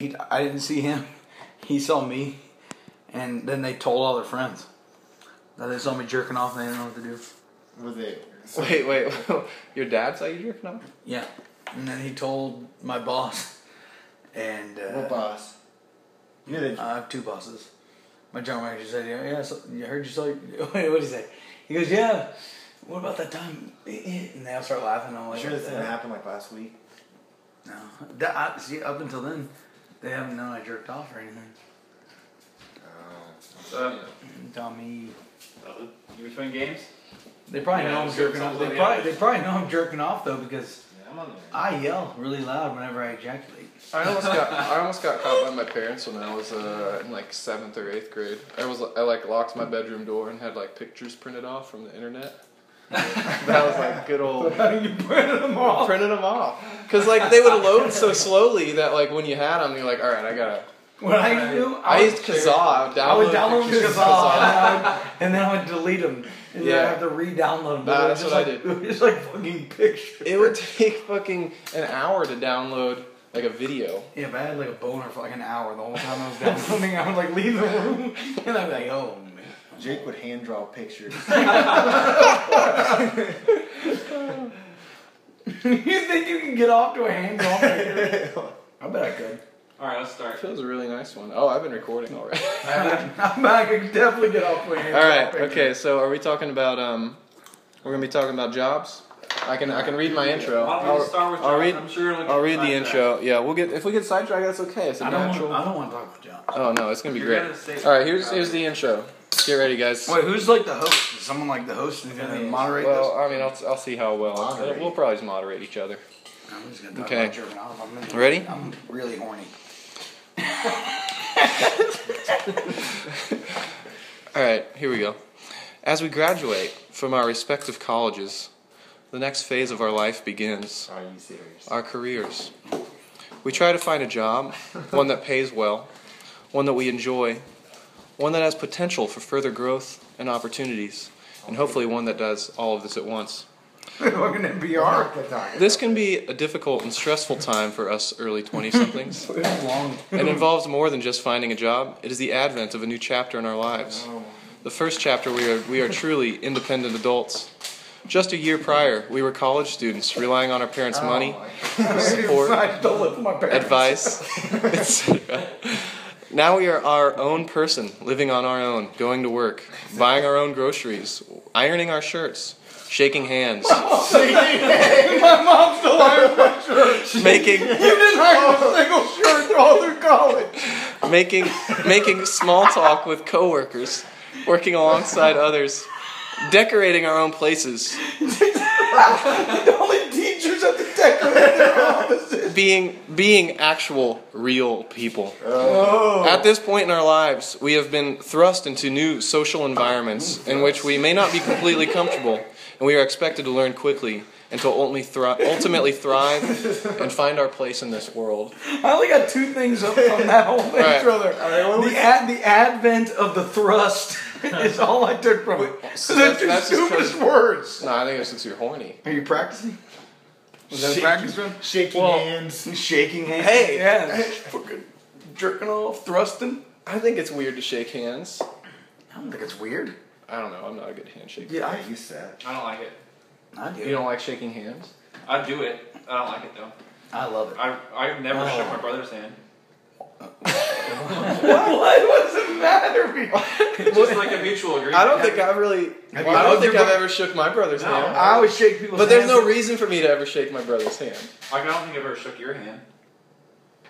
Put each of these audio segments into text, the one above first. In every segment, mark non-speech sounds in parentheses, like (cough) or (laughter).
He, I didn't see him. He saw me, and then they told all their friends. That they saw me jerking off and they didn't know what to do. Was it? (laughs) Wait, wait. (laughs) Your dad saw you jerking off? Yeah, and then he told my boss, and uh, What boss? You know that I have two bosses. My general manager said, "Yeah, yeah, so, I heard you saw." (laughs) Wait, what did he say? He goes, "Yeah." What about that time? And they all start laughing. I'm I'm like, sure this "What didn't happen like last week. No, that, I, see, up until then, they haven't known I jerked off or anything. Oh. So, Tell me, you between games? they probably Yeah, know I'm I'm jerking off. They like probably, the they probably know I'm jerking off though because Yeah, I'm on I yell really loud whenever I ejaculate. I almost got (laughs) I almost got caught by my parents when I was uh, in like seventh or eighth grade. I was I like locked my bedroom door and had like pictures printed off from the internet. (laughs) that was like good old How (laughs) you print them off? printed them off because like they would load so slowly that like when you had them you're like all right I gotta. (laughs) What I used to do, I would- used Kazaa. I would download, I would download of Kazaa, and, I would, and then I would delete them, and then I Yeah. have to re-download them. Nah, that's just what I like, It was just like fucking pictures. It would take fucking an hour to download like a video. Yeah, but I had like a boner for like an hour the whole time I was downloading. I would like leave the room, and I'd be like, oh. Jake would hand draw pictures. (laughs) (laughs) you think you can get off to a hand off picture? (laughs) I bet I could. Alright, let's start. Feels a really nice one. Oh, I've been recording already. I bet I could definitely get off to a hand All right. picture. Okay. So are we talking about um? We're gonna be talking about jobs. I can I can read my intro. Why don't I'll, start with I'll read- I'm sure it'll get I'll read the intro. Yeah, we'll get if we get sidetracked, that's okay. It's a I natural. want, I don't want to talk with John. Oh no, it's gonna be You're great. gonna say- All right. Here's here's the intro. Get ready, guys. Wait, who's like the host? Is someone like the host who's gonna moderate Well, I mean, I'll, I'll see how well. Moderate. Uh, we'll probably just moderate each other. this? I'm just gonna talk okay. about jerking off. I'm in- Ready? I'm really horny. (laughs) All right, here we go. As we graduate from our respective colleges, the next phase of our life begins. Are you serious? our careers. We try to find a job, one that pays well, one that we enjoy, one that has potential for further growth and opportunities, and hopefully one that does all of this at once. Fucking NPR. Good talk. This can be a difficult and stressful time for us early 20 somethings. (laughs) It's long. It involves more than just finding a job, it is the advent of a new chapter in our lives. Oh. The first chapter, we are, we are truly independent adults. Just a year prior, we were college students, relying on our parents' money, (laughs) support, I stole it from my advice, (laughs) etc. Now we are our own person, living on our own, going to work, buying our own groceries, ironing our shirts, shaking hands, my mom still ironed my shirt. making You didn't iron a single shirt all through college. making making small talk with coworkers, working alongside others, decorating our own places, (laughs) (laughs) The only teachers have to decorate their offices. being being actual real people. Oh. At this point in our lives, we have been thrust into new social environments in which we may not be completely comfortable, and we are expected to learn quickly and to ultimately, thri- ultimately thrive and find our place in this world. I only got two things up from that whole Right. intro there. the, ad, the advent of the thrust (laughs) is all I took from it. So that's- two that's just stupidest 'cause- words. No, I think it's because you're horny. Are you practicing? Was that a Shaking- practice run? Shaking Well- hands. Shaking hands. Hey. Yeah. Fucking jerking off, thrusting. I think it's weird to shake hands. I don't think it's weird. I don't know. I'm not a good handshake. Yeah, Yeah, you said. I don't like it. I, I do. You don't like shaking hands? I do it. I don't like it though. I love it. I I've never Oh. shook my brother's hand. What? What's the matter with you? It's just like a mutual agreement. I don't think I've really. Have I don't think your I've ever shook my brother's No. hand. I always shake people's But there's hands. no reason for me to ever shake my brother's hand. Like, I don't think I've ever shook your hand.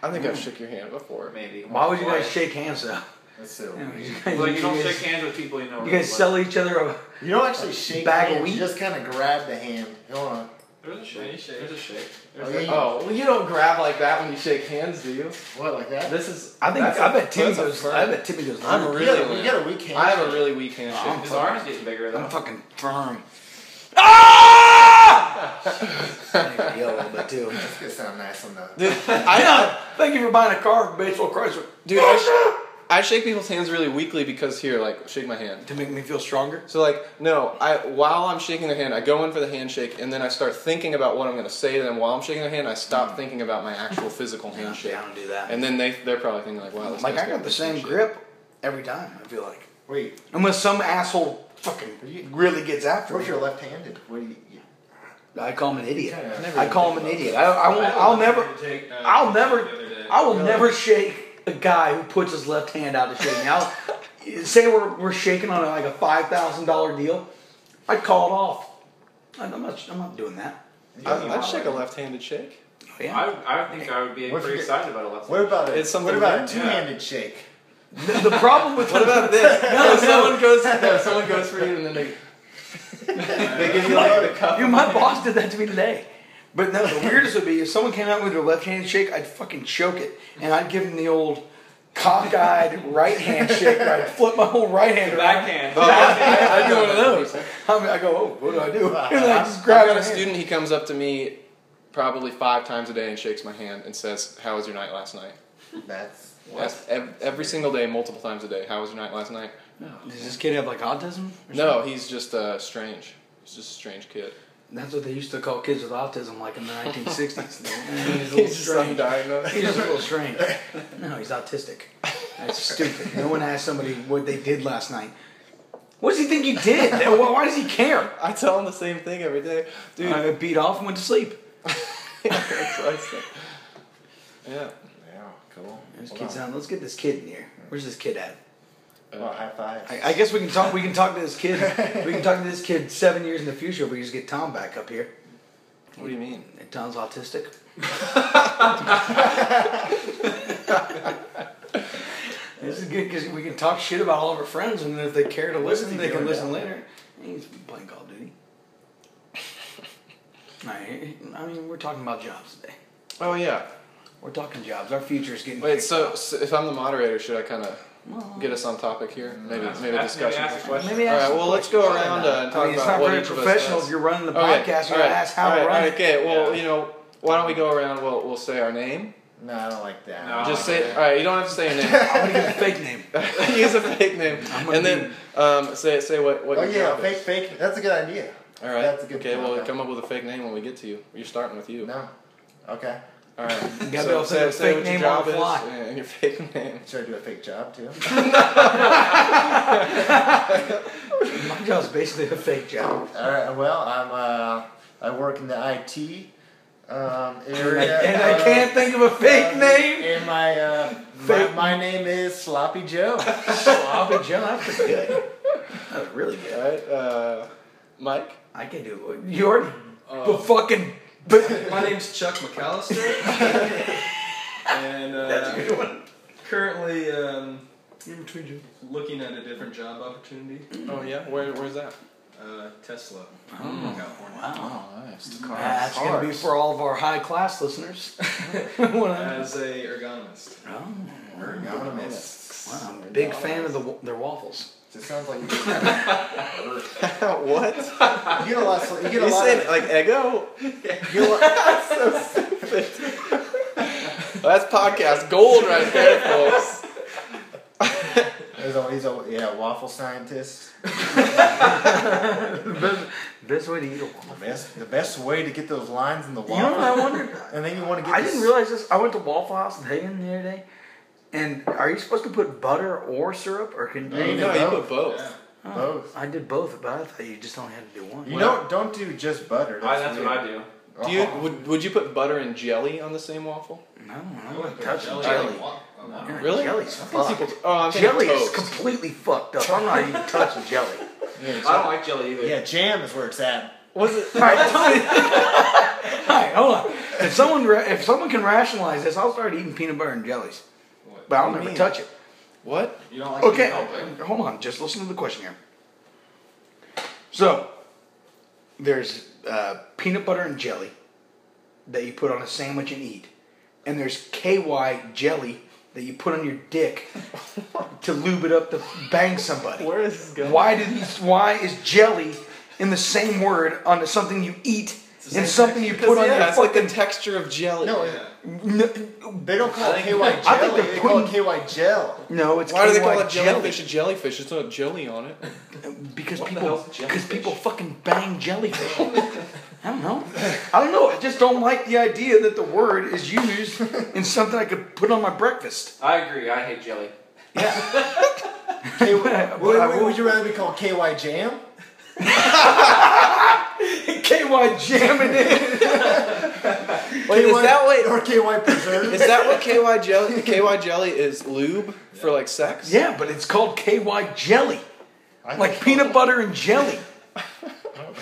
I think I've mm. shook your hand before. Maybe. Why would you guys shake hands though? That's so You, know, weird. you guys, Well, you don't guys- shake hands with people you know. You guys sell each other a. You don't actually shake Bag of hands. You just kind of grab the hand. Hold on. There's a shake. There's a shake. Oh, There's yeah. a, Oh, well, you don't grab like that when you shake hands, do you? What, like that? This is. I think that's I a- bet Timmy that's goes. firm. I bet Timmy goes. I'm I'm, really You got, a- weak. got a weak hand. I have a really weak handshake. his arm's getting bigger though. I'm fucking firm. Ah! I yell a little bit too. That's gonna sound nice on the. Dude, (laughs) I, know. Thank you for buying a car, Batesville Chrysler. dude, I, sh- I shake people's hands really weakly because here, like, shake my hand. To make me feel stronger. So like no, I while I'm shaking their hand, I go in for the handshake, and then I start thinking about what I'm going to say to them while I'm shaking their hand. I stop hmm. thinking about my actual physical handshake, I don't do that. and then they they're probably thinking like, wow, this like I got the same shit. grip every time. I feel like Wait, unless some asshole fucking really gets after what's me. your left-handed? What do you? you I call him an idiot. Yeah. I call him an idiot. I, I won't. I'll never. I'll never. I will never shake a guy who puts his left hand out to shake me. I'll say we're, we're shaking on like a five thousand dollar deal. I'd call it off. I'm not. I'm not doing that. I, I'd shake a left-handed shake. Oh, yeah. I, I think I would be What if pretty you- excited about a left. What about a, It's something what about a weird. two-handed shake? The, the problem with (laughs) What about this? (laughs) no, someone goes. (laughs) No, someone goes for you, and then they. They give you like the cup. You, my boss did that to me today. But no, the weirdest would be if someone came out with their left hand shake, I'd fucking choke it. And I'd give them the old cockeyed (laughs) right hand shake where I'd flip my whole right hand around. Backhand. (laughs) I do one of those. I, mean, I go, oh, what do I do? (laughs) And I just grab I've got a hand. student. He comes up to me probably five times a day and shakes my hand and says, "How was your night last night?" That's Yes, ev- every single day, multiple times a day. How was your night last night? Does this kid have like autism? or No, he's just uh, strange. He's just a strange kid. That's what they used to call kids with autism, like in the (laughs) 1960s. he's a little strange. He's just a little strange. No, he's autistic. That's stupid. No one asked somebody what they did last night. What does he think you did? (laughs) Why does he care? I tell him the same thing every day, dude. I beat off and went to sleep. (laughs) That's what I say. Yeah. yeah, cool. Hold kid's on. Let's get this kid in here. Where's this kid at? Well, uh, high five. I, I guess we can talk. We can talk to this kid. (laughs) We can talk to this kid seven years in the future. If we just get Tom back up here. What do you mean? And Tom's autistic. (laughs) this is good because we can talk shit about all of our friends, and if they care to listen, they can listen now? later. He's playing Call of Duty. Alright, I mean, we're talking about jobs today. Oh yeah. We're talking jobs. Our future is getting. Wait. So, so if I'm the moderator, should I kind of Well, get us on topic here? Maybe Ask- maybe a ask- discussion. Maybe ask a question. Maybe ask right. some Well, let's go around uh, and talk I mean, it's about not what very each of us professional if you're running the Okay, podcast. You all gotta right, ask how all to right, run all right, it. Okay. Well, Yeah. you know, why don't we go around? We'll we'll say our name. No, I don't like that. No. Just say. okay. All right. You don't have to say a name. (laughs) I'm gonna get a fake name. (laughs) Use a fake name, (laughs) and then um, say say what what Oh your yeah, job fake, is. fake. That's a good idea. All right. That's a good okay. Well, okay. come up with a fake name when we get to you. You're starting with you. No. Okay. All right. You gotta be able to say a fake what your name on job the is fly. and your fake (laughs) name. Should I do a fake job too? (laughs) My job's basically a fake job. All right. Well, I'm. Uh, I work in the IT um, (laughs) And I, area. and I uh, can't think of a fake uh, name. And my, uh, my Fake- my name is Sloppy Joe. Sloppy Joe, that's pretty good. That was really good. right. Uh, Mike. I can do it. You already Uh, but fucking. But, (laughs) my name's Chuck McAllister, and that's a uh, good one. currently um, looking at a different job opportunity. Oh yeah. Where where's that? Uh, Tesla, Oh, California. Wow. Oh, nice. The car. That's gonna be for all of our high class listeners. (laughs) What a- As a ergonomist. oh, Ergonomist. wow, I'm big fan of the, wa- their waffles. It sounds like (laughs) you get, (laughs) what? you get a lot. Of, you get a You lot. said Of, like ego? you get a lot (laughs) That's so stupid. Well, that's podcast gold right there, folks. he's a, he's a yeah waffle scientist. the best, best way to eat a waffle. The best the best way to get those lines in the You know what I waffle. wondered? and then you want to get. I this- didn't realize this. I went to Waffle House in Hagen the other day. And are you supposed to put butter or syrup, or can No, you No, you put both. Yeah. Oh, Both. I did both, but I thought you just only had to do one. You don't don't do just butter. I, that's what I do. Do you would, would you put butter and jelly on the same waffle? No, I I don't put touch jelly jelly. on wa- Yeah, Really? Jelly's I fucked. people- oh, I'm Jelly is completely fucked up. I'm not even touching jelly. (laughs) Yeah, I don't like jelly either. yeah, jam is where it's at. Was it? All right, tell me. (laughs) All right, hold on. If someone if someone can rationalize this, I'll start eating peanut butter and jellies, What? But I'll What do you never mean? touch it. What? You don't like Okay, eating milk? hold on. Just listen to the question here. So, there's uh, peanut butter and jelly that you put on a sandwich and eat, and there's KY jelly that you put on your dick (laughs) to lube it up to bang somebody. Where is this going? Why do these? Why is jelly in the same word on something you eat and something you put on yeah, your it's like the texture of jelly. No, Yeah. No, They don't call it think- KY I think jelly. they're They call it putting- KY gel. no it's Why do they call KY a jellyfish a jellyfish? It's not jelly on it. (laughs) Because What people, because people fucking bang jellyfish. (laughs) I don't know. I don't know. I just don't like the idea that the word is used in something I could put on my breakfast. I agree. I hate jelly. K- what, (laughs) Well, I what would you rather be called KY jam? KY jamming it. Wait, is that what? or KY preserve? Is that what KY jelly? KY jelly is lube for like sex? Yeah, but it's called KY jelly, I like think- peanut butter and jelly.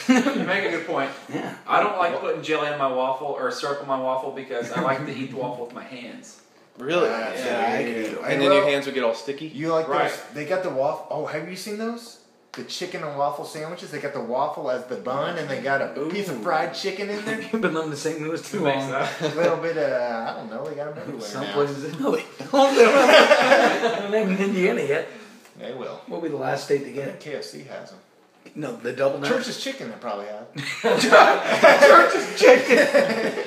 You make a good point. Yeah. I don't like putting jelly on my waffle or syrup on my waffle because I like to eat the waffle with my hands. Really? Yeah, Yeah, I could eat it. And then your hands would get all sticky. You like Right. those? They got the waffle. Oh, have you seen those? The chicken and waffle sandwiches. They got the waffle as the bun, and they got a piece of fried chicken in there. (laughs) You've been living in St. Louis too long. A little bit of I don't know. They got them (laughs) everywhere Some now. places no, (laughs) they don't. They don't have in Indiana yet. They will. What will be the last state to get it? KFC has them. No, the double nine. Church's chicken. They probably have. Church's chicken.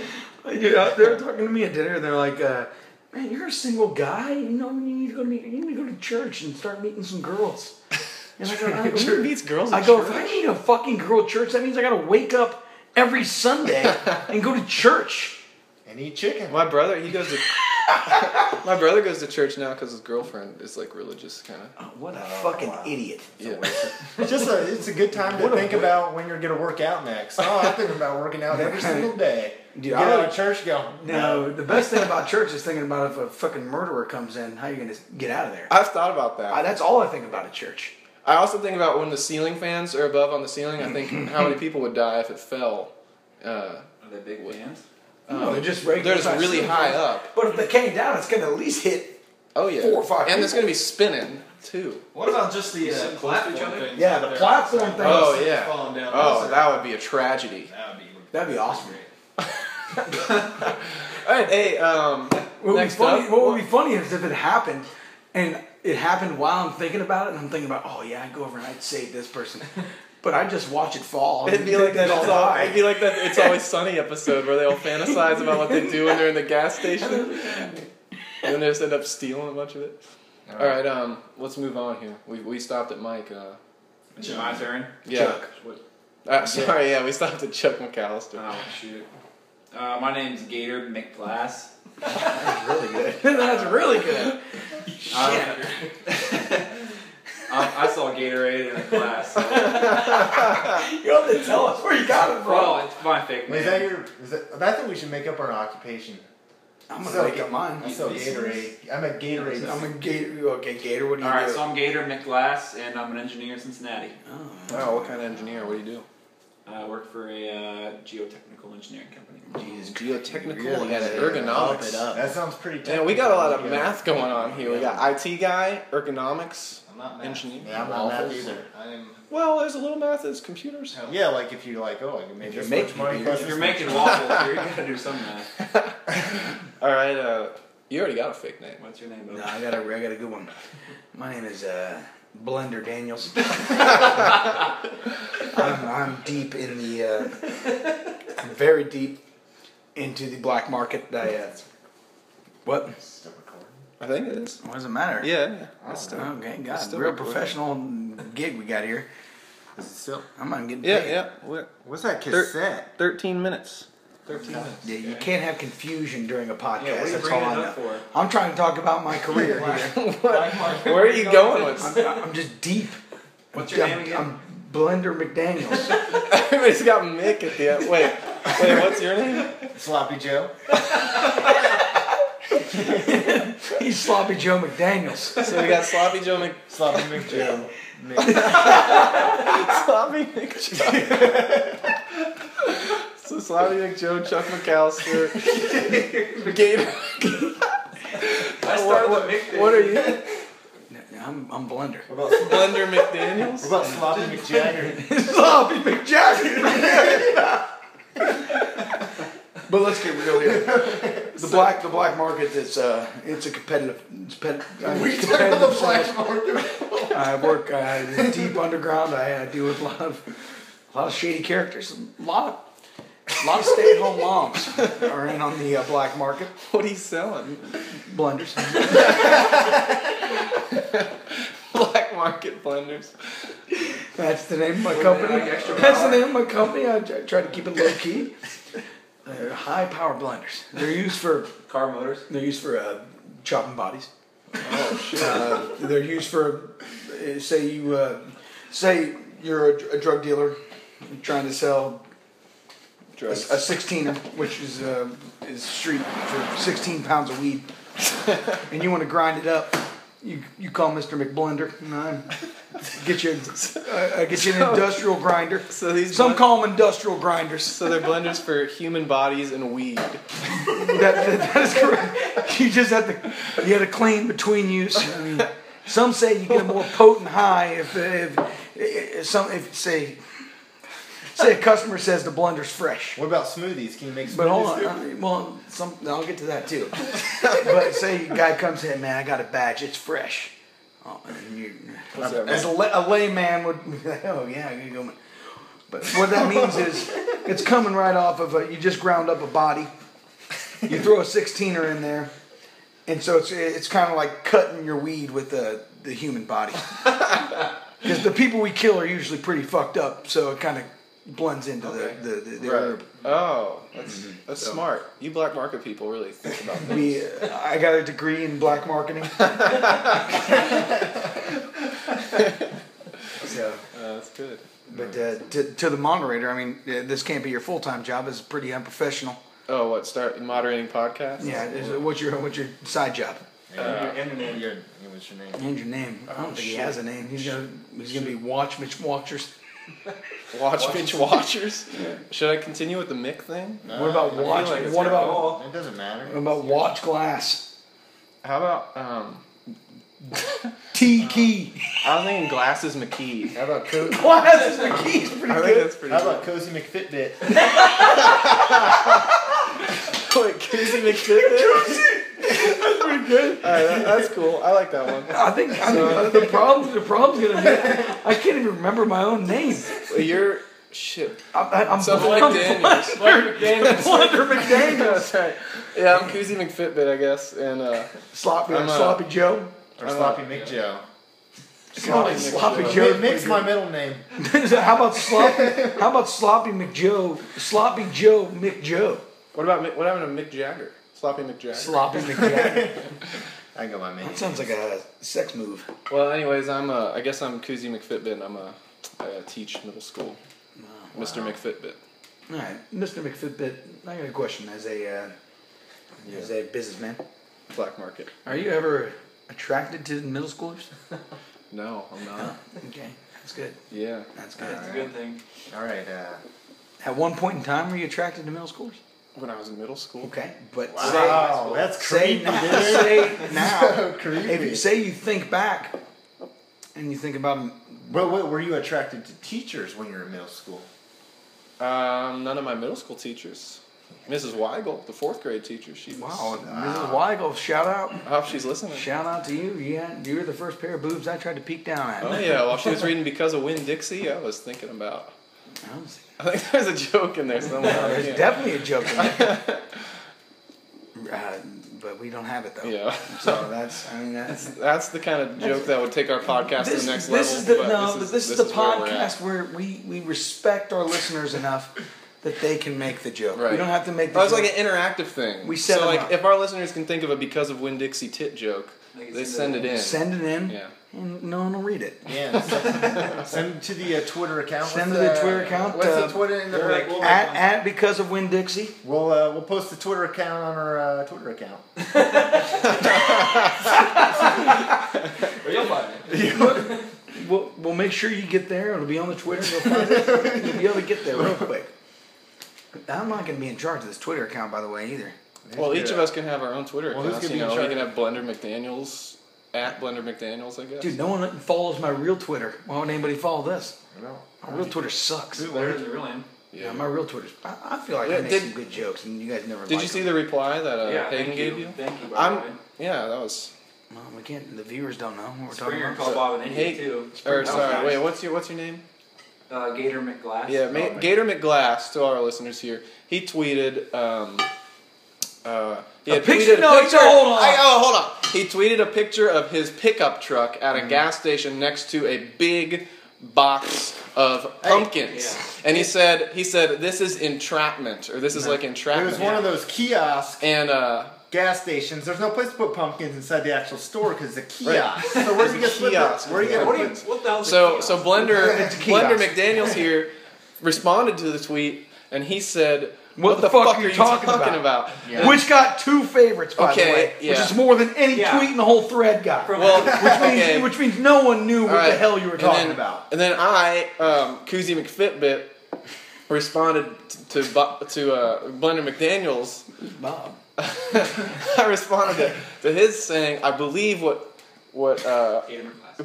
you know, they were talking to me at dinner, and they're like, uh, "Man, you're a single guy. You know, you need to go to you need to go to church and start meeting some girls." And I go, I go, Who meets girls I go church? if I need a fucking girl church, that means I gotta wake up every Sunday (laughs) and go to church. And eat chicken. My brother, he goes to. (laughs) my brother goes to church now because his girlfriend is like religious, kind of. Oh, what a Oh, fucking wow. idiot! Yeah. It's (laughs) just a it's a good time to What think about when you're gonna work out next. Oh, I'm thinking about working out every single day. Dude, Get I out would- of church, go. No, the best thing about church is thinking about if a fucking murderer comes in, how you gonna get out of there. I've thought about that. I, that's all I think about at church. I also think about when the ceiling fans are above on the ceiling. I think (clears throat) how many people would die if it fell. Uh, Are they big fans? No, they're just regular they're just really high fans. up. But if they came down, it's gonna at least hit. Oh yeah, Four or five and it's gonna be spinning too. What about just the uh, Sit platform each other? things Yeah, the platform thing. Oh, yeah. falling down. Oh, Those are- that would be a tragedy. that would be. That'd be awesome. (laughs) (laughs) All right, hey, um, What would, be next funny, up, what would be funny is if it happened, and it happened while I'm thinking about it, and I'm thinking about, oh yeah, I'd go over and I'd save this person, (laughs) but I just watch it fall. It'd be like that. It's all, it'd be like that. It's (laughs) always sunny episode where they all fantasize about what they do when they're in the gas (laughs) station, and then they just end up stealing a bunch of it. All right, um, let's move on here. We we stopped at Mike. Uh, It's my turn. yeah. Chuck. What? Uh, sorry, yeah, we stopped at Chuck McAllister. Oh shoot. Uh, my name's Gator McGlass. That's really good. That's really good. Um, I, I saw Gatorade in a class. So, (laughs) You have to tell us where you got it from. well, it's my fake Wait, is that your? Is that, I think we should make up our occupation. I'm gonna So- make up mine. I saw These Gatorade. I'm a Gatorade. I'm a Gator. Okay, Gator. What do you All right, do? so I'm Gator McGlass, and I'm an engineer in Cincinnati. oh. Oh, what kind of engineer? What do you do? I work for a uh, geotechnical engineering company. Jesus Geotechnical Really and gotta ergonomics. Up it up. That sounds pretty. Yeah, we got a lot of math going on here. We got IT guy, ergonomics, I'm not math. engineer. Yeah, I'm not math waffles. either. I'm. Well, there's a little math. It's computers. hell, Yeah, like if you like, oh, I can make If you this make much money. computers. plus If you're making waffles, you're (laughs) gonna do some math. (laughs) All right, uh, you already got a fake name. What's your name? Bo? No, I got a, I got a good one. My name is uh, Blender Daniels. (laughs) I'm, I'm deep in the, uh, I'm very deep into the black market. I, uh, what? I think it is. What does it matter? Yeah, yeah. That's still. Okay, God, It's still real recording. professional gig we got here. Is it still? I'm not getting Yeah, paid. yeah. We're What's that Thir- cassette? Thirteen minutes. Thirteen minutes. Yeah, you can't have confusion during a podcast. Yeah, what are you That's all it I know. up for? I'm trying to talk about my (laughs) career here. Black (laughs) market. Where are you going with? I'm, I'm just deep. What's your I'm, name again? I'm Blender McDaniels. (laughs) Everybody's got Mick at the end. Wait, wait. What's your name? Sloppy Joe. He's Sloppy Joe McDaniels. So we got Sloppy Joe Mc. Sloppy McJoe. Sloppy McJoe. So Sloppy McJoe, Chuck McAllister, Gator. I started what, with what are you? I'm, I'm Blender. What about, Blender McDaniels. what about Sloppy McJagger? (laughs) Sloppy McJagger. but let's get real here. The black, the black market. It's uh, it's a competitive. It's pet, uh, we it's about the black market. I work uh, deep underground. I, I deal with a lot of a lot of shady characters. A lot of A lot of stay-at-home moms are in on the uh, black market. What are you selling? Blenders. (laughs) Black market blenders. That's the name of my company. That's the name of my company. I, try to keep it low key. Uh, high power blenders. They're used for Car motors. they're used for uh, chopping bodies. Oh shit. Uh, they're used for uh, say you uh, say you're a, a drug dealer trying to sell a, Drugs. a 16er, which is uh, is street for 16 pounds of weed, (laughs) and you want to grind it up. You, you call Mr. McBlender, and I get you uh, I get you an industrial grinder. So these Some blend- call them industrial grinders. so they're blenders for human bodies and weed. (laughs) That, that, that is correct. You just have to you have to clean between use. I mean, some say you get a more potent high if, if, if some if say say a customer says the blender's fresh. What about smoothies? Can you make smoothies? But hold on, uh, well, some I'll get to that too. (laughs) but say a guy comes in, man, I got a badge, it's fresh. Oh, and you, that as a, a layman would, be (laughs) like, oh yeah, you go. But what that means is, it's coming right off of a. You just ground up a body. You throw a 16er in there, and so it's it's kind of like cutting your weed with the the human body. (laughs) Because the people we kill are usually pretty fucked up, so it kind of blends into Okay. the the, the, the Right. herb. Oh, that's Mm-hmm. that's smart. You black market people really think about (laughs) that. We, uh, I got a degree in black marketing. (laughs) so, Uh, that's good. but uh, to, to the moderator, I mean, uh, this can't be your full time job. It's pretty unprofessional. Oh, what? Start moderating podcasts? Yeah, is, what's your what's your side job? Yeah, your internet. Your, what's your name? And your name? I don't Oh, think he has a name. He's gonna he's gonna be Watch Mitch Watchers. Watch Mitch Watchers. Should I continue with the Mick thing? What about I Watch? like it's what kinda about cool. It doesn't matter. what about Watch Glass? How about um? (laughs) T Key. I was thinking Glasses McKee. How about Co- (laughs) Glasses McKee's pretty I think good. that's pretty. How good. about Cozy McFitbit? (laughs) Wait, Koozie McFitbit? That's (laughs) pretty good. Alright, that, that's cool. I like that one. I think, I think the problem the problem's gonna be I can't even remember my own name. Well, you're shit. I'm, I'm Something I'm McDaniels. Blunder, Blunder (laughs) McDaniels. That's right. Yeah, I'm Koozie McFitbit, I guess, and uh, Sloppy, I'm, uh, Sloppy Joe. Or Sloppy McJoe? Sloppy, Mick Sloppy Joe. Joe. Mi- Mix my middle name. (laughs) how about Sloppy? How about Sloppy McJoe? Sloppy Joe McJoe. what about what happened to Mick Jagger? Sloppy Mick Jagger. Sloppy McJagger. (laughs) I got my name. That sounds like a sex move. Well, anyways, I'm uh, I guess I'm Koozie McFitbit. And I'm a I uh, teach middle school. Mr. McFitbit. All right, Mr. McFitbit. I got a question as a uh, as a businessman. Black market. Are you ever attracted to middle schoolers? (laughs) No, I'm not. Okay, that's good. Yeah. That's good. That's a good thing. All right. Uh, At one point in time, were you attracted to middle schoolers? When I was in middle school. Okay, but wow, that's say, creepy, say, now, say now, So (laughs) creepy. if you say you think back, and you think about Well, what, were you attracted to teachers when you were in middle school? Um, none of my middle school teachers. Mrs. Weigel, the fourth grade teacher, she was. wow, Mrs. Weigel, shout out, I hope she's listening. shout out to you. Yeah, you were the first pair of boobs I tried to peek down at. Oh yeah, while she was reading because of Winn-Dixie, I was thinking about. I don't see- I think there's a joke in there somewhere. (laughs) There's Yeah. definitely a joke in there. (laughs) uh, but we don't have it though. Yeah. So that's, I mean, that's. That's the kind of joke that would take our podcast to the next this level. is the but no, but this, is, the where we're at. podcast where, we, we respect our listeners enough that they can make the joke. Right. We don't have to make the That was joke. like an interactive thing. We set so like up. if our listeners can think of a because of Winn-Dixie tit joke, They they send send it it in. Send it in, Yeah. and no one will read it. Yeah. Send, (laughs) send it to the uh, Twitter account. Send What's to the Twitter account, What's uh, the Twitter in the we'll we'll At, at because of Winn-Dixie. We'll uh, we'll post the Twitter account on our uh, Twitter account. (laughs) Or you'll find it. (laughs) We'll, we'll make sure you get there. It'll be on the Twitter. You'll find it. You'll be able to get there real quick. I'm not going to be in charge of this Twitter account, by the way, either. Well, Who's each of us can have our own Twitter account. Well, who's accounts. gonna You know, we can have Blender McDaniel's at Blender McDaniel's, I guess. Dude, no one follows my real Twitter. Why would anybody follow this? No. My real Twitter sucks. Dude, Better than your real name. Yeah, my real Twitter's. I, I feel like I Yeah, make did- some good jokes, and you guys never. Did like you see them. the reply that uh, yeah, Hagen thank gave you. you? Thank you. By I'm- Yeah, that was. Well, we can't. The viewers don't know what we're talking Springer about. called Bob an Hey- idiot too. Or sorry, wait. What's your What's your name? Uh, Gator McGlass. Yeah, Ma- Oh, Gator McGlass to our listeners here. He tweeted. Um, uh, he A picture- tweeted a no, picture. hold on. I- oh, hold on. He tweeted a picture of his pickup truck at Mm-hmm. a gas station next to a big box of pumpkins, and he said, "He said this is entrapment, or this is like entrapment. It was one of those kiosks and uh, gas stations. There's no place to put pumpkins inside the actual store because it's a Right. (laughs) So where do you get split Kiosk. Where do you Yeah. get What, do you, what the hell's a So kiosk? so Blender (laughs) Blender. McDaniel's here responded to the tweet and he said, What the fuck are you talking about?" Yeah. Which got two favorites, by Okay, the way, which is more than any Yeah. tweet in the whole thread got. Well, (laughs) which means, okay. which means no one knew what All the hell you were And talking then- about. And then I, um, Koozie McFitbit, responded to to, to uh, Blender McDaniel's. Bob. (laughs) I responded to, to his saying, "I believe what what uh,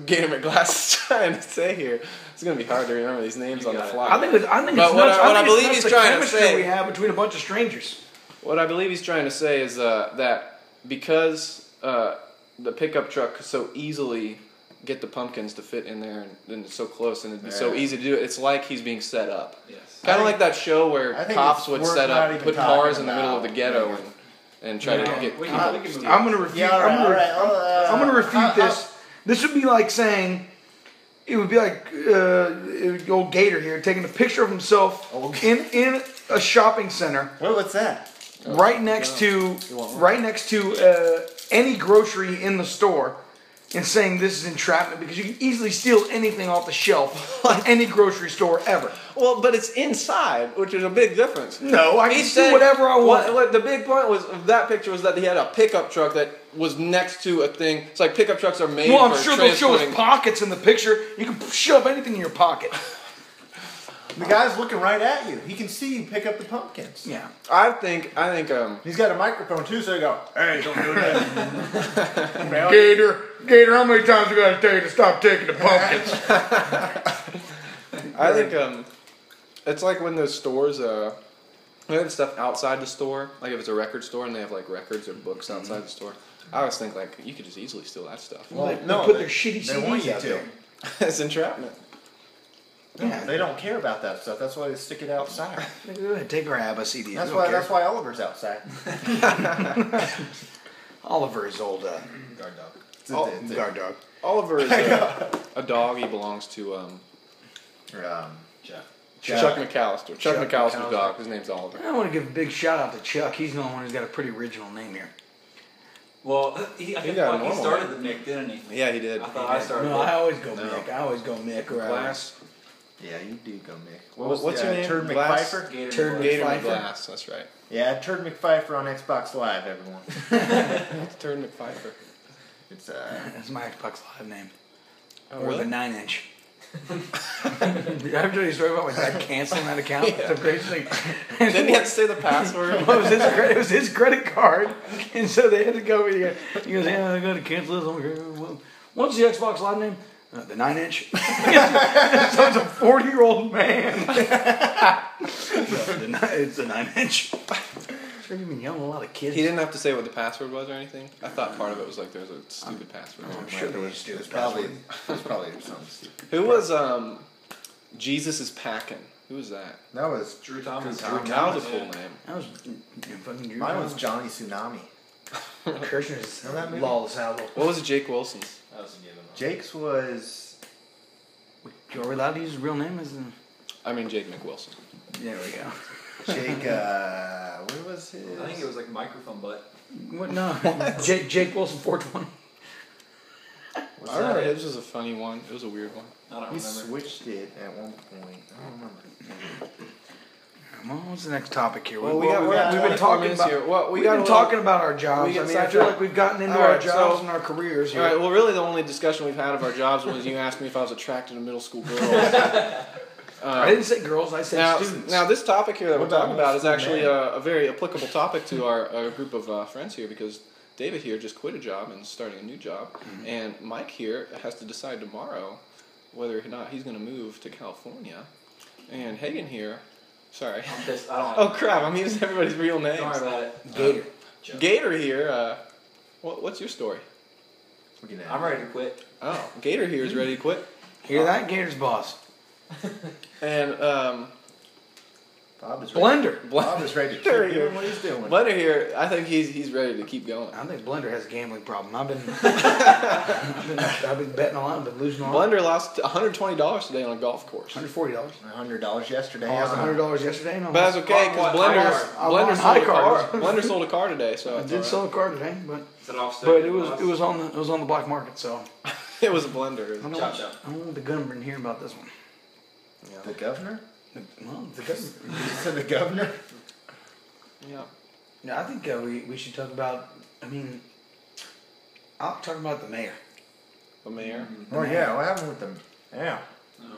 Gator McGlass. Is trying to say here." It's gonna be hard to remember these names You on the got it. fly. I think it's, I think But it's what nuts. I- what I think it's believe nuts he's the trying to chemistry say- we have between a bunch of strangers. What I believe he's trying to say is uh, that because uh, the pickup truck could so easily get the pumpkins to fit in there and, and it's so close and it'd be so easy to do it, it's like he's being set up. Yes. Kind of like that show where cops would set up, put cars in the middle of the ghetto Yeah. and, and try Yeah, to get. we people can- we can I'm gonna refute. Yeah, all right, I'm gonna, all right. I'm, Uh, I'm gonna refute uh, this. This would be like saying it would be like uh, old Gator here taking a picture of himself in in a shopping center What, what's that? right next to right next to uh, any grocery in the store and saying this is entrapment because you can easily steal anything off the shelf in any grocery store ever. Well, but it's inside, which is a big difference. No, I can He's do whatever I want. The big point was that picture was that he had a pickup truck that was next to a thing. It's like pickup trucks are made Well, I'm for sure they'll show transporting. pockets in the picture. You can shove anything in your pocket. (laughs) The guy's looking right at you. He can see you pick up the pumpkins. Yeah. I think I think um He's got a microphone too, so you go, hey, don't do that. (laughs) Gator, Gator, how many times we gotta tell you to stop taking the pumpkins? (laughs) I think um it's like when those stores uh they have stuff outside the store, like if it's a record store and they have like records or books outside the store. I always think like you could just easily steal that stuff. Well, They- they no, put they- their shitty they want CDs you out to. there. (laughs) it's entrapment. Yeah. They don't care about that stuff. That's why they stick it outside. Go ahead, take grab a CD. That's why. care. That's why Oliver's outside. (laughs) Oliver is old. Uh, Guard dog. It's a- it's a- guard dog. Oliver is (laughs) a, a dog. He belongs to um, um, Jeff. Chuck McAllister. Chuck, Chuck McAllister's McAllister. dog. His name's Oliver. I want to give a big shout out to Chuck. He's the only one who's got a pretty original name here. Well, he, I He think got like he started the Nick, didn't he? Yeah, he did. I thought I started. No, it. I always go No. Mick. I always go Mick or Glass. Yeah, you do go Mick. What- was what's the, your uh, name? Turd Glass? McPfeiffer. Gator Turn McGlass. Gator Gator McPfeiffer. McGlass. That's right. Yeah, Turd McPfeiffer on Xbox Live. Everyone. (laughs) It's Turd McPfeiffer. It's uh, (laughs) That's my Xbox Live name. Oh, or really? the nine inch. Did I ever tell you a story about my dad canceling that account? (laughs) It's the greatest thing. Didn't he have to say the password? Well, it was his credit. It was his credit card, and so they had to go. He goes, he goes "Yeah, I got to cancel this." I'm like, "What's the Xbox Live name?" Uh, the nine inch. (laughs) so it's a forty year old man. (laughs) the nine, it's a nine inch. Sure, you've been yelling a lot of kids. He didn't have to say what the password was or anything. I thought part of it was like there was a stupid password. I'm sure there was It stupid was probably. password. It was probably something stupid. Who was um, Jesus is packing? Who was that? That was. Drew Thomas. Drew That was a yeah. cool name. That was yeah, fucking Drew Mine was Johnny Tsunami. (laughs) Kirshner's Know that movie? lawless outlaw. What was Jake Wilson's? That was a given. Jake's was. Are we allowed to use his real name? As in, I mean Jake McWilson. there we go. Jake. (laughs) Uh, what was his? I think it was like microphone butt. What? No, (laughs) Jake, Jake Wilson, four twenty. Was I remember that his was a funny one. It was a weird one. I don't He remember. switched it at one point. I don't remember. (laughs) Well, what's the next topic here? Well, we got- we've we're been talking about. here. Well, we we've got been little- talking about our jobs. I mean, I feel like we've gotten into All our jobs so- and our careers All here. right. Well, really, the only discussion we've had of our jobs was you asked me if I was attracted to middle school girls. (laughs) I didn't say girls. I said now, students. now this topic here that we're talking about about is actually a, a very applicable topic to our, our group of uh, friends here because David here just quit a job and is starting a new job, Mm-hmm. and Mike here has to decide tomorrow whether or not he's going to move to California, and Hagen here, sorry, I'm pissed. I don't. (laughs) oh crap, I'm using everybody's real names. Don't worry about it. Gator. Gator here, uh, what, what's your story? Looking at I'm ready to quit. Oh, Gator here is ready to quit. Hear that? Gator's boss. And um, Bob is ready. Blender. Bob is ready to keep Blender. doing what he's doing. Blender here, I think he's he's ready to keep going. I think Blender has a gambling problem. I've been, (laughs) I've been, I've been betting a lot, I've been losing a lot. Blender lost $120 today on a golf course. Hundred forty dollars. hundred dollars yesterday. I lost uh-huh. hundred dollars yesterday. No, But that's okay because Blender, Blender, sold a car. card. Blender (laughs) sold a car today, so I did all sell a car today, but it but it was it was on the it was on the black market. So (laughs) it was a Blender. I don't Chop, want. I don't want the government hearing about this one. the governor. Well, the government. You said the governor. Yeah. Yeah, I think uh, we we should talk about. I mean, I'll talk about the mayor. The mayor. Oh yeah, what happened with them? Yeah. No,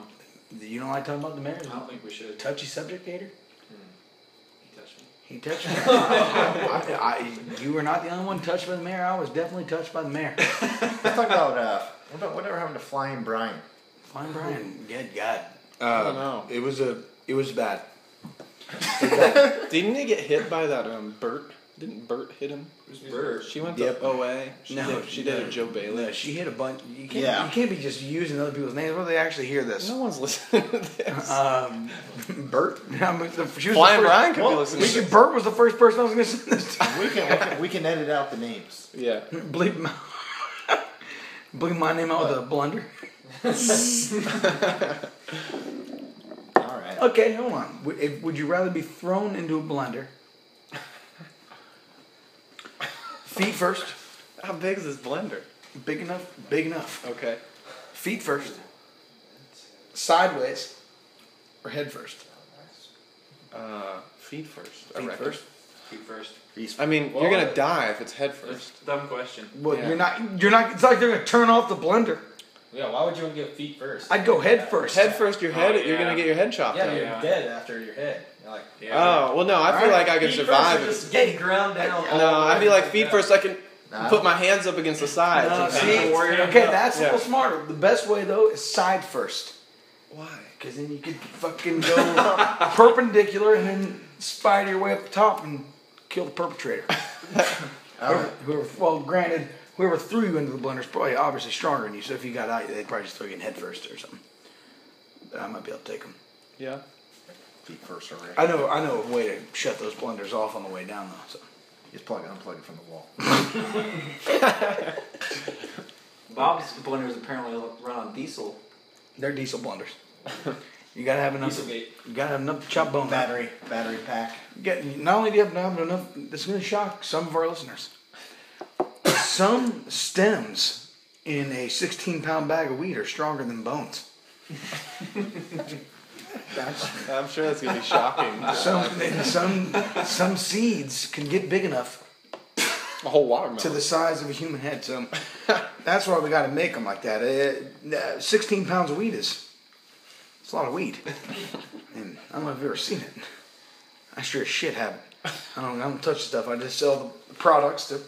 You don't like talking about the mayor? I don't think we should. Touchy subject, Gator. He touched me. He touched me. (laughs) I, I, you were not the only one touched by the mayor. I was definitely touched by the mayor. Let's talk about uh, what about whatever happened to Flying Brian? Fine, Brian. Good God. I don't know. It was a. It was bad. (laughs) Didn't he get hit by that um Bert? Didn't Bert hit him? Who's Bird? She went Yep. OA. She No, did, she did no, a Joe Bailey. No, she hit a bunch. You can't. Yeah. You can't be just using other people's names. Where they actually hear this? No one's listening to this. Um, Bert. I mean, the, she was Flying the first, Brian could well, be listening. We to could, this. Bert was the first person I was going to send this to. We can, we can we can edit out the names. Yeah. Bleep my, (laughs) bleep my name out with a blunder. All right. (laughs) Okay, hold on. Would, if, would you rather be thrown into a blender? Feet first. How big is this blender? Big enough. Big enough. Okay. Feet first. Sideways. Or head first. Uh, feet first. I Feet reckon. first. Feet first. I mean, you're gonna die if it's head first. That's a dumb question. Well, Yeah. you're not. You're not. It's like they're gonna turn off the blender. Yeah, why would you want to get feet first? I'd go head first. Head first, your head. Oh, You're gonna get your head chopped yeah, off. you're Yeah. dead after your head. You're like, Oh well, no. I feel Alright. like I could feet survive. First, it. just get ground down. No, I way feel like feet the first. I can Nah. put my hands up against the sides. No, see, okay, up. that's a little smarter. The best way though is side first, Why? because then you could fucking go (laughs) perpendicular and then spider your way up the top and kill the perpetrator. (laughs) All Whoever, right. whoever, well, granted, whoever threw you into the blender is probably obviously stronger than you. So if you got out, they'd probably just throw you in head first or something. But I might be able to take them. Yeah. Feet first already. I know, I know a way to shut those blenders off on the way down though. So. Just plug it, unplug it from the wall. (laughs) Bob's blenders apparently run on diesel. They're diesel blenders. You gotta have enough. Dieselgate. You gotta have enough to chop bone. Battery, battery pack. You Get, not only do you have to have enough, this is gonna shock some of our listeners. Some stems in a 16 pound bag of wheat are stronger than bones. That's, (laughs) I'm sure that's gonna be shocking. some, some, some seeds can get big enough A whole watermelon. to the size of a human head. So that's why we got to make them like that. Uh, uh, 16 pounds of wheat is it's a lot of wheat. And I don't know if you've ever seen it. I sure as shit haven't. I don't, I don't touch stuff. I just sell the products to,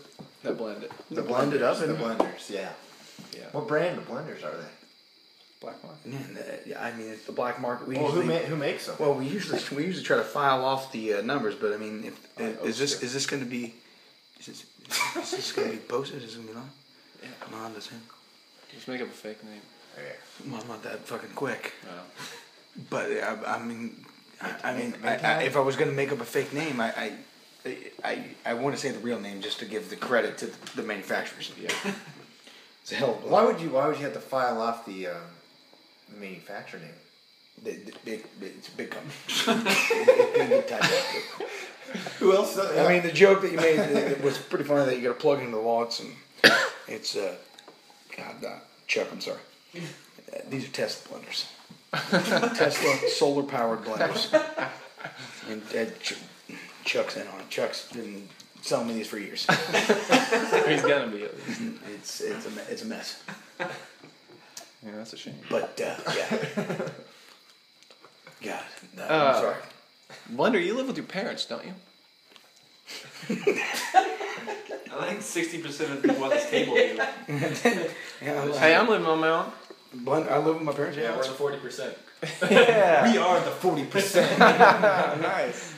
that blend it. to blend it up. The blenders, yeah. Yeah. What brand of blenders are they? Black market. man, the, yeah, I mean, it's the black market. We Well, who, ma- who makes them? well, we usually we usually try to file off the uh, numbers, but I mean, if, Oh, is this is this going to be is this, is this going to be posted? Is this going to be live? Yeah. Come on, this in. Just make up a fake name. Well, I'm not that fucking quick. No. But I, I mean, I, I mean, I, I, if I was going to make up a fake name, I, I, I, I want to say the real name just to give the credit to the manufacturers. Yeah. (laughs) It's a hell of a Why would you? Why would you have to file off the um, manufacturer name? the, the big, big, it's a big company. It's big, big time. Who else? I mean, the joke that you made it was pretty funny that you got to plug into the wallets and it's uh, God, uh, Chuck, I'm sorry. Uh, these are Tesla blenders. (laughs) Tesla solar powered blenders. (laughs) And uh, Ch- Chuck's in on it. Chuck's been selling me these for years. (laughs) He's gonna be at least. It's it's a me- it's a mess. Yeah, that's a shame. But uh, yeah. (laughs) God, no, Uh, I'm sorry. Blender, you live with your parents, don't you? (laughs) I think sixty percent of the people at this table do. Yeah, I'm, Hey, I'm living on my own. Blend, I live with my parents. Yeah, Yeah, we're the forty percent. Yeah. we are the forty percent. nice.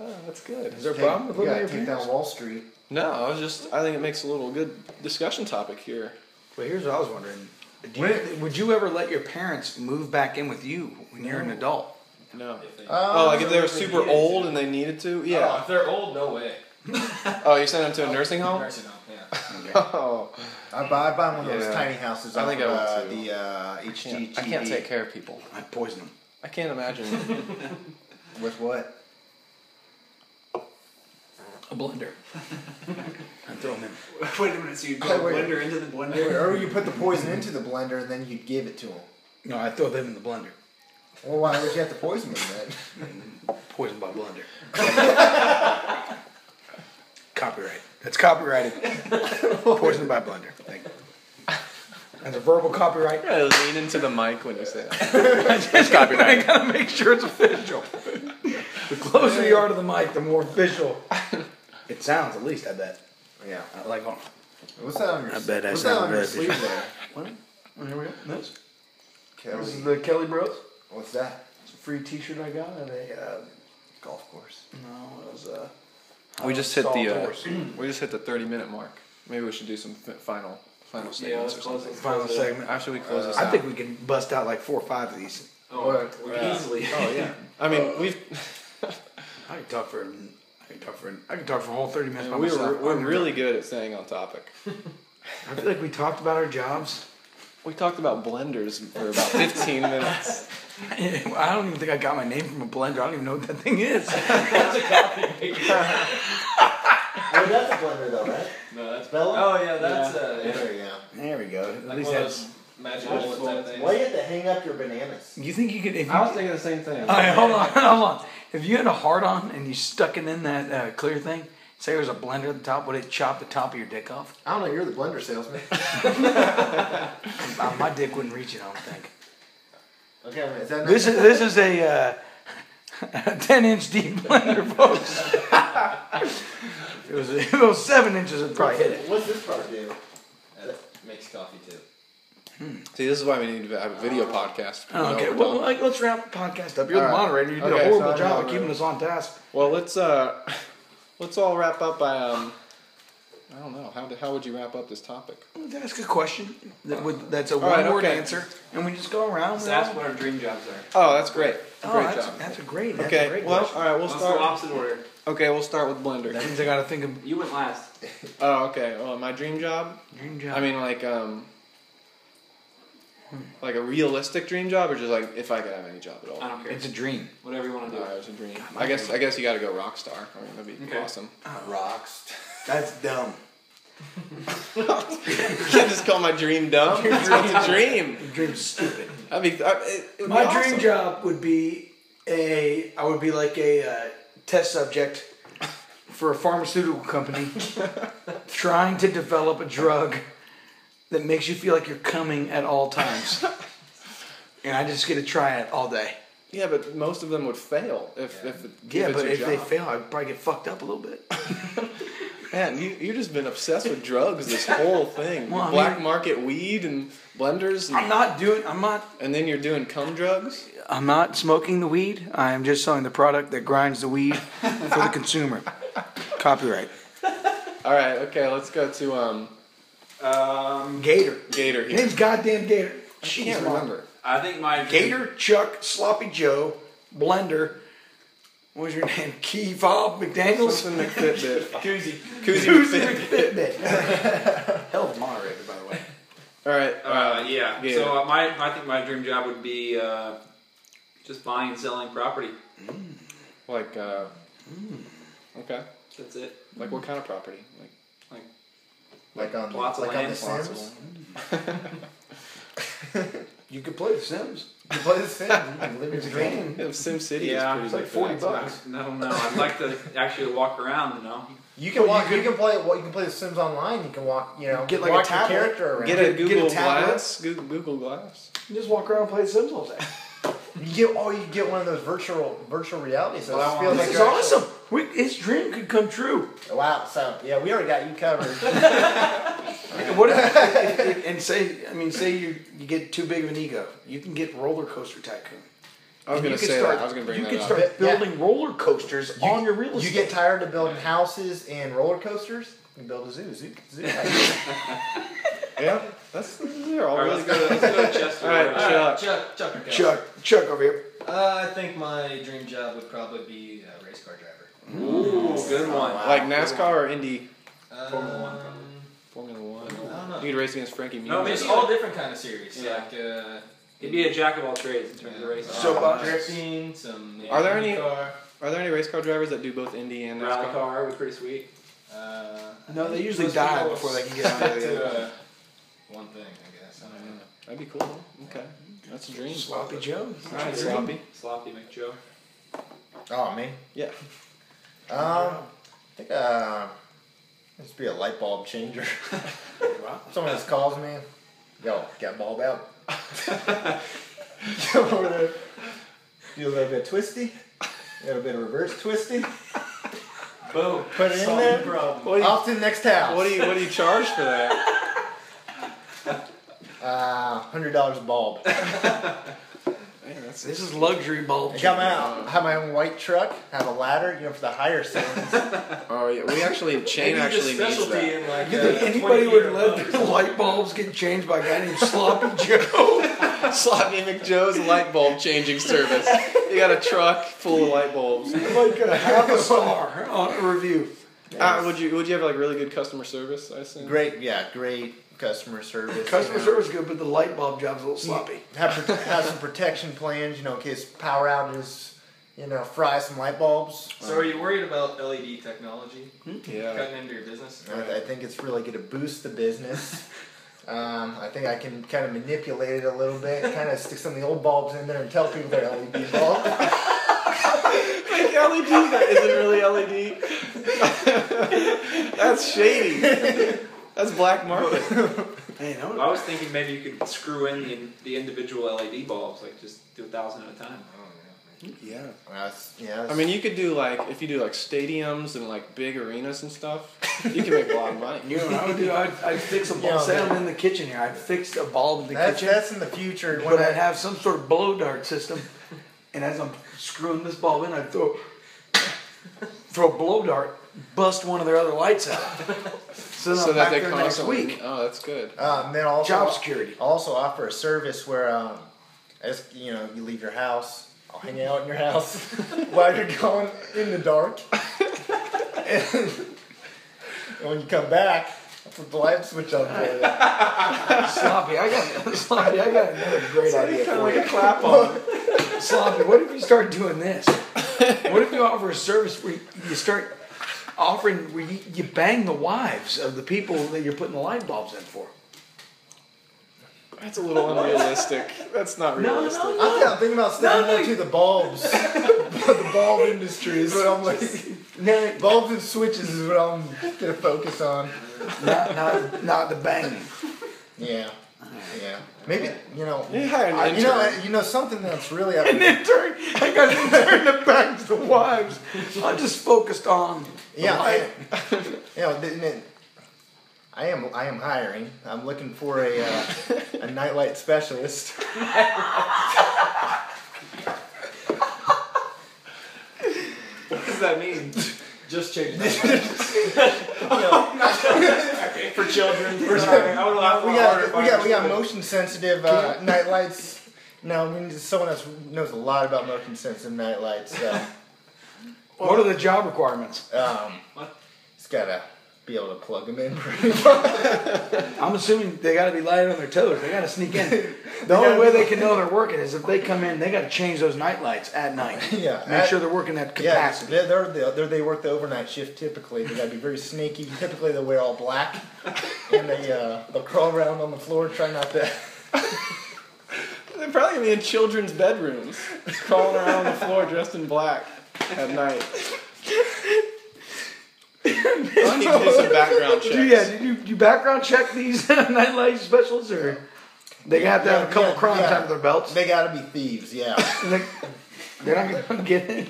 Oh, that's good. is there a problem with You living gotta with your take parents? down Wall Street. No, I was just. I think it makes a little good discussion topic here. Well, here's what I was wondering. Do you, would you ever let your parents move back in with you when you're an adult? No. If they- Oh, like if they were if they super old to. and they needed to? Oh, Yeah. if they're old, no way. (laughs) Oh, you sent them to a nursing home? Nursing home, yeah. (laughs) Oh. I buy, I buy one of those Yeah. tiny houses. I think of, I would uh, too. The uh, I can't, HGTV. I can't take care of people. I'd poison them. I can't imagine. (laughs) With what? A blender. (laughs) I'd throw them in. Wait a minute, so you Wait, put the wait. blender into the blender? Or you put the poison into the blender and then you give it to them. No, I'd throw them in the blender. Well, why would you have to poison them then? (laughs) Poison by blender. (laughs) Copyright. That's copyrighted. Poison by blender. Thank you. That's a verbal copyright. I lean into the mic when you say that. It's I copyright. gotta make sure it's official. The closer you are to the mic, the more official it sounds. At least I bet. Yeah. I like on. What's that on your? I bet I what's that sound on your sleeve there? (laughs) What? Oh, here we go. This. This is the Kelly Bros. What's that? It's a free T-shirt I got at a. Uh, Golf course. no, it was uh, We just hit Stall the uh, Doors. (clears throat) we just hit the thirty minute mark. Maybe we should do some fi- final final Yeah, statements let's or close something. it. final segment. After we close this I out. think we can bust out like four or five of these. Oh, easily. Oh yeah. I mean we've (laughs) I can talk for. I can talk for. I can talk for a whole thirty minutes by we myself. were, we're I'm- really good at staying on topic. (laughs) I feel like we talked about our jobs. We talked about blenders for about fifteen minutes. (laughs) I don't even think I got my name from a blender. I don't even know what that thing is. (laughs) That's a copy paper. Oh, that's a blender though, right? No, that's. Bella? Oh yeah, that's uh. There you go. There we go. At Like least one of that's. those magic bullet type things. Why do you have to hang up your bananas? You think you could? If you, I was thinking the same thing. All right, hold on, hold on. If you had a hard on and you stuck it in that uh, clear thing, say there was a blender at the top, would it chop the top of your dick off? I don't know. You're the blender salesman. (laughs) Uh, my dick wouldn't reach it. I don't think. Okay, is that This is this is a uh, (laughs) ten inch deep blender, folks. (laughs) it was it was seven inches, it'd probably hit it. What's this part do? That makes coffee too. See, this is why we need to have a video podcast. Oh, okay, well, like, let's wrap the podcast up. You're the All right. moderator. You did Okay, a horrible so job of keeping us on task. Well, let's uh, (laughs) let's all wrap up by um, I don't know how how would you wrap up this topic? Let's ask a question that would, that's a right, one word okay. answer, and we just go around. Let's ask what our dream jobs are. Oh, that's great. Oh, Great that's, job. that's a great. That's a Okay, great well, question. all right, we'll Let's start. opposite order. Okay, we'll start with Blender. That means I got to think of You went last. Oh, okay. Well, my dream job. dream job. I mean, like um, like a realistic dream job, or just like if I could have any job at all. I don't care. it's a dream. Whatever you want to do. Alright, it's a dream. I guess I guess you got to go rock star. I mean, that'd be Okay. awesome. Rocks. (laughs) That's dumb. you can't just call my dream dumb. It's what's a dream. Dream's stupid. That'd be, I, it, it would My be dream awesome. job would be a. I would be like a uh, test subject for a pharmaceutical company (laughs) trying to develop a drug that makes you feel like you're coming at all times. (laughs) and I just get to try it all day. Yeah, but most of them would fail if if, it, Yeah, if it's but your if they fail, I'd probably get fucked up a little bit. (laughs) Man, you you've just been obsessed with drugs this whole thing. (laughs) Well, I Black mean- market weed and blenders, and, I'm not doing. I'm not. and then you're doing cum drugs. I'm not smoking the weed. I am just selling the product that grinds the weed for the consumer. Copyright. All right, okay, let's go to um Um, Gator. Gator His name's goddamn Gator. I Jeez, can't Mom. remember. I think my Gator, Chuck, Sloppy Joe, Blender. What was your (laughs) name? Key Fob McDaniels? Something McFitbit. (laughs) Koozie. Koozie Who's the McFitbit. Fitbit? Hell of a moderator, by the way. All right. Uh, yeah. Yeah. So uh, my, I think my dream job would be uh, just buying and selling property. Like, uh, okay. That's it. Like what kind of property? Like Like on, Lots of like on The lots Sims. (laughs) You could play The Sims. You play The Sims. You can live your It's dream. game. yeah, Sim City Yeah, is it's like 40 that, bucks. too. I don't know. I'd like to actually walk around. You know. You can Well, you walk. You, can play. Well, you can play The Sims online. You can walk. You know, Get like a walk your tablet. character around. Get a Google get a. Glass. Google, Google Glass. You just walk around and play The Sims all day. (laughs) You get. Oh, you get one of those virtual virtual reality. So Well, I it feels like This is awesome. We, his dream could come true. Wow. So yeah, we already got you covered. (laughs) What if, if- if- and say, I mean, say you you get too big of an ego, you can get roller coaster tycoon. I was gonna you can say start, that. I was gonna bring You that can up. start Yeah. building roller coasters on your real estate. You get tired of building houses and roller coasters. You can build a zoo. Zoo. zoo (laughs) Yeah, that's they're all All right, really let's go. good. Let's go Chester. (laughs) All right, All right, Chuck. Chuck, Chuck. Chuck, Chuck over here. Uh, I think my dream job would probably be a race car driver. Ooh, good one. Like NASCAR or Indy Um, Formula One, Formula One. I don't know. You could race against Frankie Muniz. No, maybe Just all different kind of series. Yeah. Like uh, He'd be a jack of all trades in terms of racing. So, uh, uh, drifting, some. Are there any- Car. Are there any race car drivers that do both Indy and rally NASCAR? car would be pretty sweet. Uh, No, they usually die people before they can get stick onto the to, other uh, one thing, I guess. I don't know. That'd be cool. Okay, that's a dream. Sloppy Joe. All right, sloppy. Sloppy McJoe. Oh, me? Yeah. Um, I think uh, just be a light bulb changer. (laughs) Someone just calls me, yo, got a bulb out. (laughs) (laughs) Go over there, do a little bit of twisty, a little bit of reverse twisty, Boom. put it in Solve there. the problem. What do you, Off to the next house. what do you what do you charge for that? Uh, hundred dollars a bulb. Man, that's This is luxury bulb. I got my I have my own white truck. Have a ladder, you know, for the higher scenes. (laughs) oh yeah. We actually Shane Maybe actually the needs specialty that. in like You think anybody would let their light bulbs get changed by a guy named Sloppy (laughs) Joe? Sloppy McJoe's light bulb changing service. You got a truck full of light bulbs. like a half a star on a review. Uh, would you would you have like really good customer service? I assume. Great, yeah, great customer service. Customer you know. service good, but the light bulb job's a little sloppy. have, have some protection plans, you know, in case power outages, you know, fry some light bulbs. So are you worried about LED technology Yeah. cutting into your business? I, I think it's really going to boost the business. (laughs) Um, I think I can kind of manipulate it a little bit, kind of stick some of the old bulbs in there and tell people they're LED bulbs. Like LED that isn't really LED. (laughs) That's shady. That's black market. Hey, no. Well, I was thinking maybe you could screw in the, the individual LED bulbs, like just do a thousand at a time. Oh, yeah. That's, yeah, I mean, you could do like if you do like stadiums and like big arenas and stuff, you can make a lot of money. (laughs) You know what I would do? I'd, I'd fix a (laughs) bulb. Yeah, say but- I'm in the kitchen here. I'd fix a bulb in the that's, kitchen, that's in the future. but When I'd have some sort of blow dart system. And as I'm screwing this bulb in, I'd throw throw a blow dart, bust one of their other lights out. (laughs) So, So that they there next week. Oh, that's good. um, then also Job security. also offer a service where, um, as you know, you leave your house. I'll hang out in your house (laughs) while you're going in the dark. and, (laughs) and when you come back, I put the light switch on for you. (laughs) Sloppy, I got sloppy. I got another great idea Kind of for like you. a clap on. Sloppy, what if you start doing this? What if you offer a service where you start offering where you, you bang the wives of the people that you're putting the light bulbs in for? That's a little unrealistic. (laughs) That's not No, no, realistic. no. I think I'm thinking about sticking No, no, more to the bulbs. (laughs) the bulb industry is what I'm like. No, Bulbs and switches is what I'm gonna focus on. not, not, not the banging. Yeah, yeah. Maybe you know. You I- you know, intern. you know something that's really. An intern, I got an intern that bangs the wives. I'm just focused on the Yeah, light. I, you know, th- th- I am I am hiring. I'm looking for a uh, a nightlight specialist. (laughs) What does that mean? Just change You know, For children? (laughs) For I would laugh we harder got we got we got motion sensitive uh, night lights. No, we need someone else knows a lot about motion sensitive night lights. So, (laughs) What are the job requirements? Um, it's gotta be able to plug them in pretty (laughs) much. I'm assuming they got to be light on their toes. They got to sneak in. (laughs) The only way they can know they're working is if they come in. They got to change those night lights at night. (laughs) Yeah, Make at- sure they're working at Yeah, capacity. they're, they're, they're, they work the overnight shift typically. They gotta be very sneaky. Typically, they wear all black, and they uh, they'll crawl around on the floor, try not to. They're probably gonna be in children's bedrooms, crawling around on the floor dressed in black at night. I need to do some background (laughs) checks. Do you, yeah, did you, you background check these (laughs) nightlight specialists, or they have to have a couple yeah, crimes yeah. under their belts? They gotta be thieves, yeah. (laughs) They, they're not gonna get in.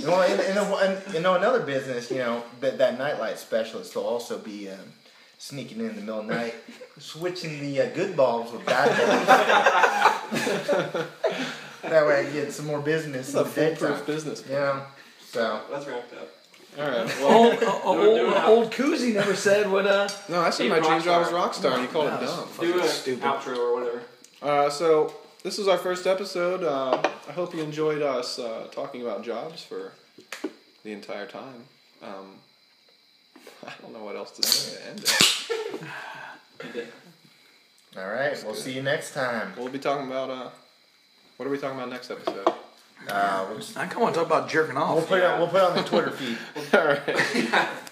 well, in, in, a, in, you know, another business, you know, that that nightlight specialist will also be um, sneaking in the middle of the night, switching the uh, good bulbs with bad bulbs. that way, I can get some more business This is in a the foolproof business. You know, so That's wrapped up. All right. (laughs) Well, Old, Do old, do it. old Koozie never said what. Uh, no, I said Even my dream job was rock star. and you called it dumb. Do Fucking a stupid. outro or whatever. Uh, so this is our first episode. Uh, I hope you enjoyed us uh, talking about jobs for the entire time. Um, (laughs) I don't know what else to say to end it. All right, we'll see you next time. We'll be talking about uh, what are we talking about next episode? Uh, we'll, just, I come on talk about jerking we'll off. put it on, we'll put it on the Twitter (laughs) feed. All right. (laughs)